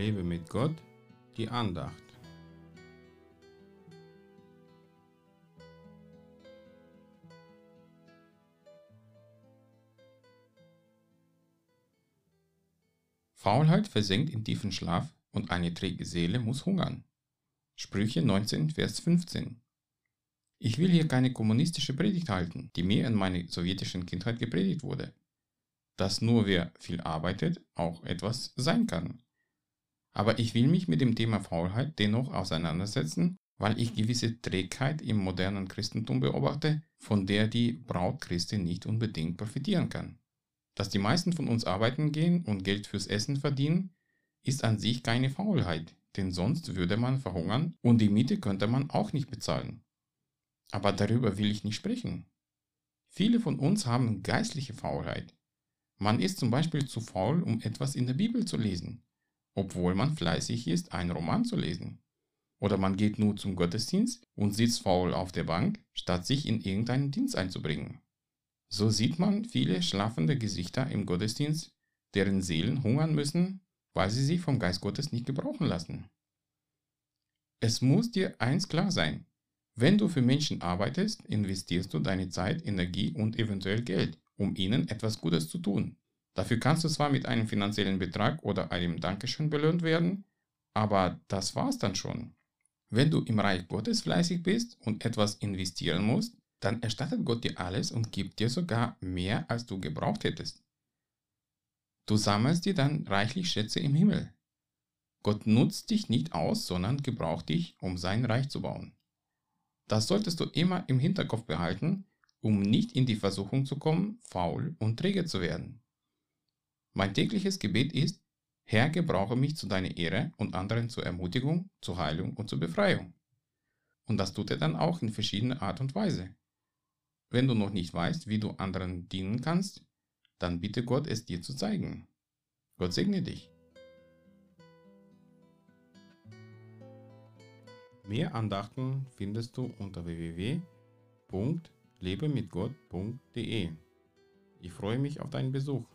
Lebe mit Gott, die Andacht. Faulheit versenkt in tiefen Schlaf und eine träge Seele muss hungern. Sprüche 19, Vers 15. Ich will hier keine kommunistische Predigt halten, die mir in meiner sowjetischen Kindheit gepredigt wurde. Dass nur wer viel arbeitet, auch etwas sein kann. Aber ich will mich mit dem Thema Faulheit dennoch auseinandersetzen, weil ich gewisse Trägheit im modernen Christentum beobachte, von der die Braut Christi nicht unbedingt profitieren kann. Dass die meisten von uns arbeiten gehen und Geld fürs Essen verdienen, ist an sich keine Faulheit, denn sonst würde man verhungern und die Miete könnte man auch nicht bezahlen. Aber darüber will ich nicht sprechen. Viele von uns haben geistliche Faulheit. Man ist zum Beispiel zu faul, um etwas in der Bibel zu lesen obwohl man fleißig ist, einen Roman zu lesen. Oder man geht nur zum Gottesdienst und sitzt faul auf der Bank, statt sich in irgendeinen Dienst einzubringen. So sieht man viele schlafende Gesichter im Gottesdienst, deren Seelen hungern müssen, weil sie sich vom Geist Gottes nicht gebrauchen lassen. Es muss dir eins klar sein, wenn du für Menschen arbeitest, investierst du deine Zeit, Energie und eventuell Geld, um ihnen etwas Gutes zu tun. Dafür kannst du zwar mit einem finanziellen Betrag oder einem Dankeschön belohnt werden, aber das war's dann schon. Wenn du im Reich Gottes fleißig bist und etwas investieren musst, dann erstattet Gott dir alles und gibt dir sogar mehr, als du gebraucht hättest. Du sammelst dir dann reichlich Schätze im Himmel. Gott nutzt dich nicht aus, sondern gebraucht dich, um sein Reich zu bauen. Das solltest du immer im Hinterkopf behalten, um nicht in die Versuchung zu kommen, faul und träge zu werden. Mein tägliches Gebet ist, Herr, gebrauche mich zu deiner Ehre und anderen zur Ermutigung, zur Heilung und zur Befreiung. Und das tut er dann auch in verschiedener Art und Weise. Wenn du noch nicht weißt, wie du anderen dienen kannst, dann bitte Gott es dir zu zeigen. Gott segne dich. Mehr Andachten findest du unter www.lebemitgott.de. Ich freue mich auf deinen Besuch.